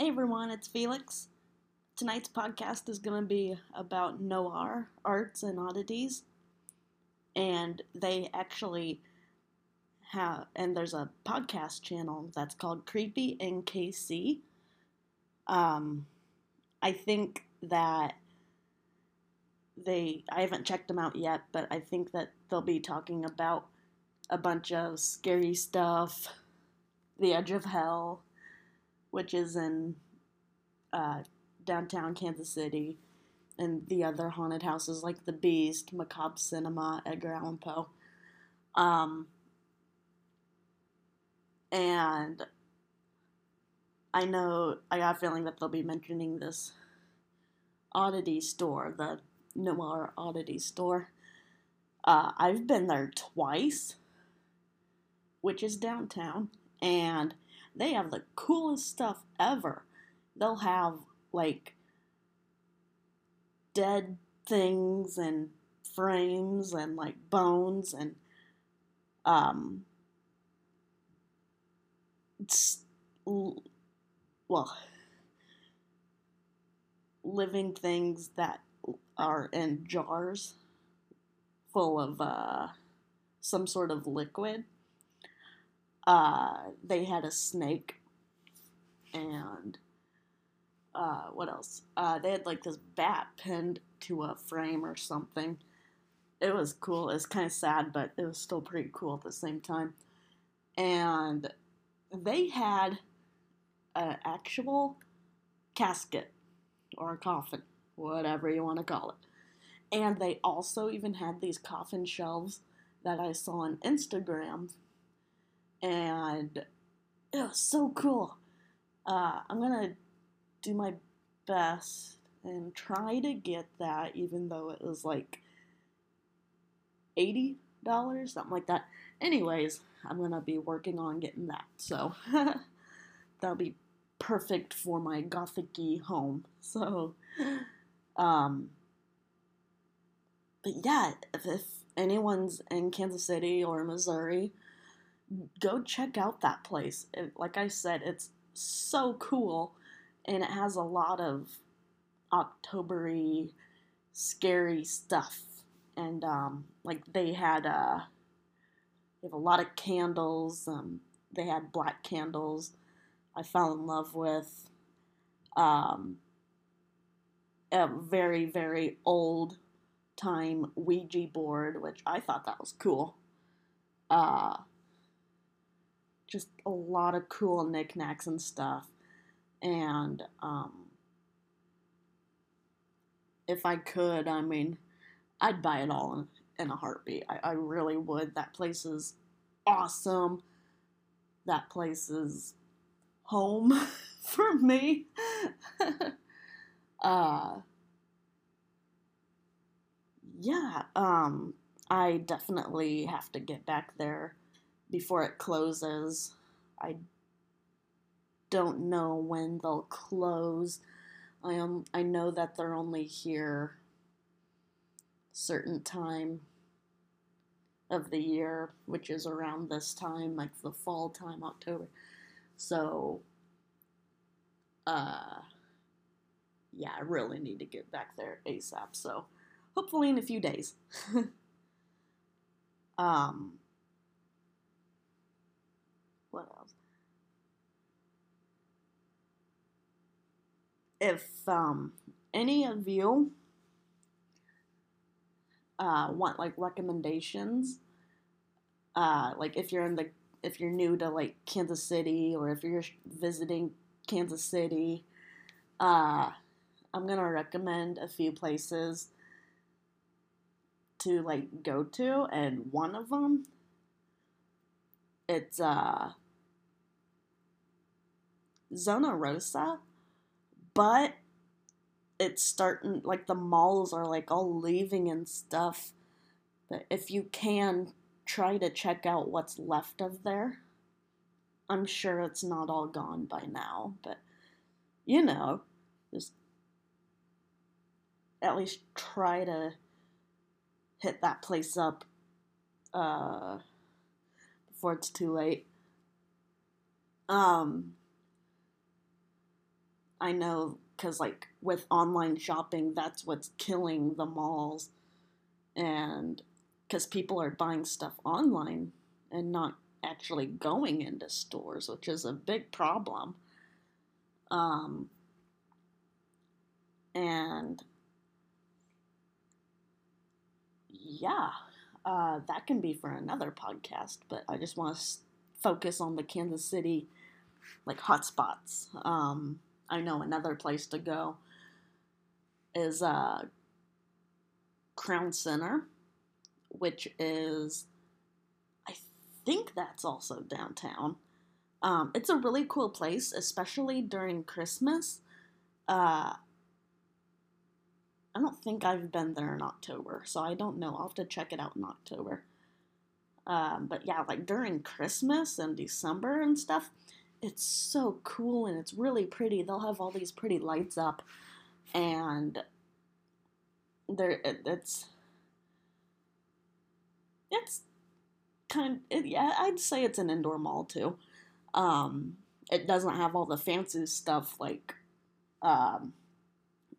Hey everyone, it's Felix. Tonight's podcast is going to be about noir arts and oddities. And they actually have, and there's a podcast channel that's called Creepy NKC. Um, I think that they, I haven't checked them out yet, but I think that they'll be talking about a bunch of scary stuff, The Edge of Hell, which is in uh, downtown Kansas City, and the other haunted houses like The Beast, Macabre Cinema, Edgar Allan Poe. Um, and I know, I got a feeling that they'll be mentioning this oddity store, the Noir Oddity Store. Uh, I've been there twice, which is downtown, and they have the coolest stuff ever. They'll have like dead things and frames and like bones and um well living things that are in jars full of uh some sort of liquid uh, they had a snake, and uh, what else? Uh, they had like this bat pinned to a frame or something. It was cool. It was kind of sad, but it was still pretty cool at the same time. And they had an actual casket or a coffin, whatever you want to call it. And they also even had these coffin shelves that I saw on Instagram and it was so cool. Uh, I'm gonna do my best and try to get that, even though it was like eighty dollars, something like that. Anyways, I'm gonna be working on getting that, so that'll be perfect for my gothicy home. So, um, but yeah, if, if anyone's in Kansas City or Missouri go check out that place. It, like I said, it's so cool and it has a lot of Octobery scary stuff. And um, like they had uh, they have a lot of candles. Um, they had black candles. I fell in love with um, a very very old time Ouija board, which I thought that was cool. Uh, just a lot of cool knickknacks and stuff. And um, if I could, I mean, I'd buy it all in, in a heartbeat. I, I really would. That place is awesome. That place is home for me. uh, yeah, um, I definitely have to get back there before it closes. I don't know when they'll close. I am I know that they're only here certain time of the year, which is around this time, like the fall time, October. So uh yeah, I really need to get back there ASAP. So hopefully in a few days. um what else? If um, any of you uh, want like recommendations, uh, like if you're in the if you're new to like Kansas City or if you're visiting Kansas City, uh, I'm gonna recommend a few places to like go to, and one of them it's uh Zona Rosa, but it's starting like the malls are like all leaving and stuff. But if you can try to check out what's left of there. I'm sure it's not all gone by now, but you know, just at least try to hit that place up uh, before it's too late. Um, I know because, like, with online shopping, that's what's killing the malls. And because people are buying stuff online and not actually going into stores, which is a big problem. Um, and yeah, uh, that can be for another podcast, but I just want to focus on the Kansas City like hotspots. Um, I know another place to go is uh, Crown Center, which is, I think that's also downtown. Um, it's a really cool place, especially during Christmas. Uh, I don't think I've been there in October, so I don't know. I'll have to check it out in October. Um, but yeah, like during Christmas and December and stuff, it's so cool and it's really pretty. They'll have all these pretty lights up, and there it, it's it's kind it, yeah I'd say it's an indoor mall too. Um, it doesn't have all the fancy stuff like um,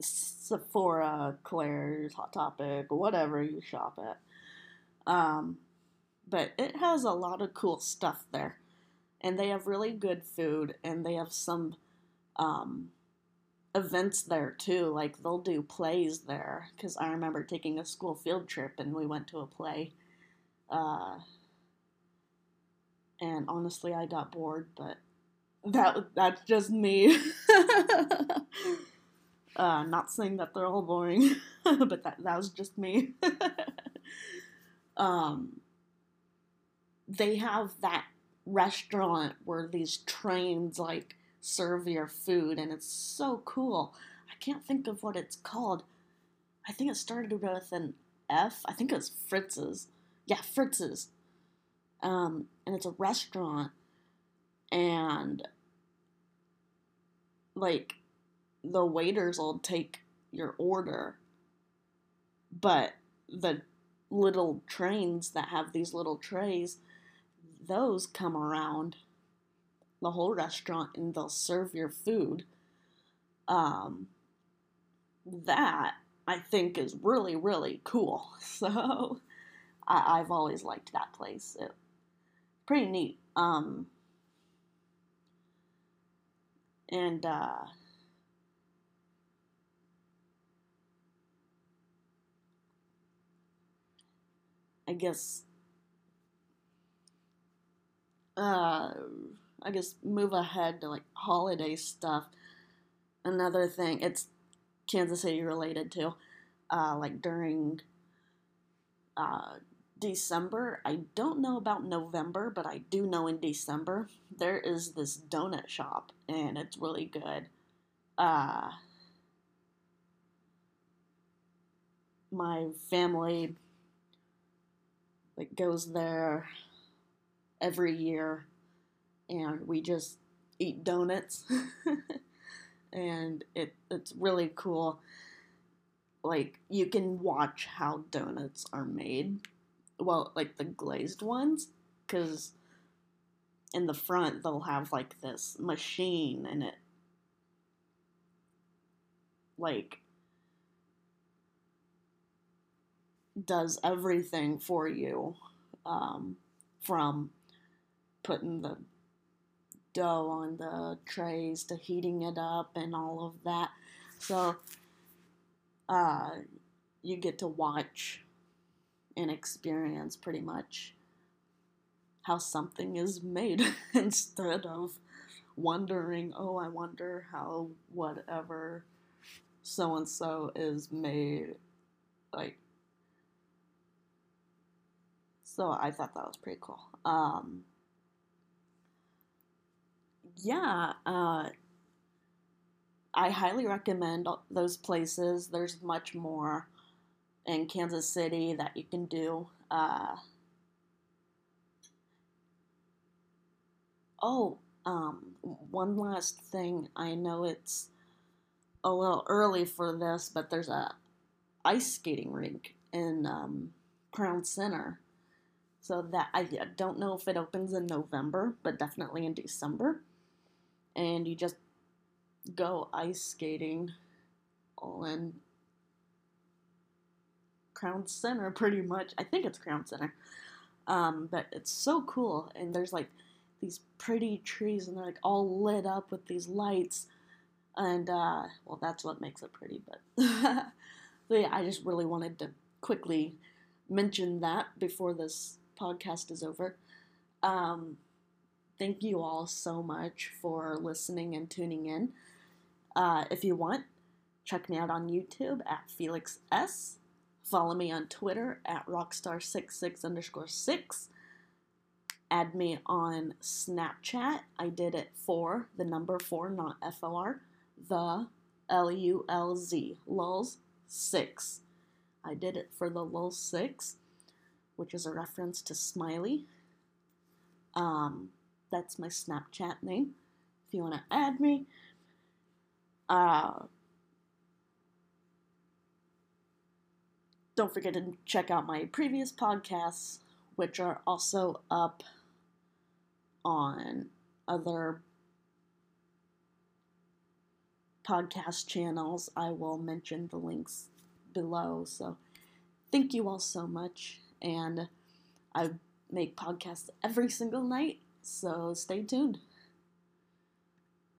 Sephora, Claire's, Hot Topic, whatever you shop at. Um, but it has a lot of cool stuff there. And they have really good food, and they have some um, events there too. Like they'll do plays there. Because I remember taking a school field trip and we went to a play. Uh, and honestly, I got bored, but that that's just me. uh, not saying that they're all boring, but that that was just me. um, they have that restaurant where these trains like serve your food, and it's so cool. I can't think of what it's called. I think it started with an F. I think it's Fritz's. Yeah, Fritz's. Um, and it's a restaurant, and like the waiters will take your order, but the little trains that have these little trays, those come around the whole restaurant and they'll serve your food. Um, that I think is really, really cool. So I, have always liked that place. It, pretty neat. Um, and uh, I guess uh I guess move ahead to like holiday stuff. Another thing, it's Kansas City related too. uh, like during uh, December. I don't know about November, but I do know in December there is this donut shop, and it's really good. Uh, my family like goes there every year and we just eat donuts. And it it's really cool. Like you can watch how donuts are made. Well like the glazed ones cuz in the front they'll have like this machine and it. Like does everything for you um, from putting the dough on the trays to heating it up and all of that. So uh, you get to watch and experience pretty much how something is made instead of wondering, oh, I wonder how whatever so and so is made. Like, so I thought that was pretty cool. Um, yeah, uh, I highly recommend those places. There's much more in Kansas City that you can do. Uh, oh, um, one last thing. I know it's a little early for this, but there's a ice skating rink in um, Crown Center. So that I don't know if it opens in November, but definitely in December and you just go ice skating all in Crown Center, pretty much. I think it's Crown Center. Um, but it's so cool, and there's like these pretty trees, and they're like all lit up with these lights, and uh, well, that's what makes it pretty. But, but yeah, I just really wanted to quickly mention that before this podcast is over. Um, thank you all so much for listening and tuning in. Uh, if you want, check me out on YouTube at Felix S. Follow me on Twitter at rockstar66 underscore 6. Add me on Snapchat. I did it for the number 4, not F O R. The L U L Z. Lulz 6. I did it for the Lulz 6, which is a reference to Smiley. Um, that's my Snapchat name. If you want to add me, uh, don't forget to check out my previous podcasts, which are also up on other podcast channels. I will mention the links below. So, thank you all so much. And I make podcasts every single night, so stay tuned.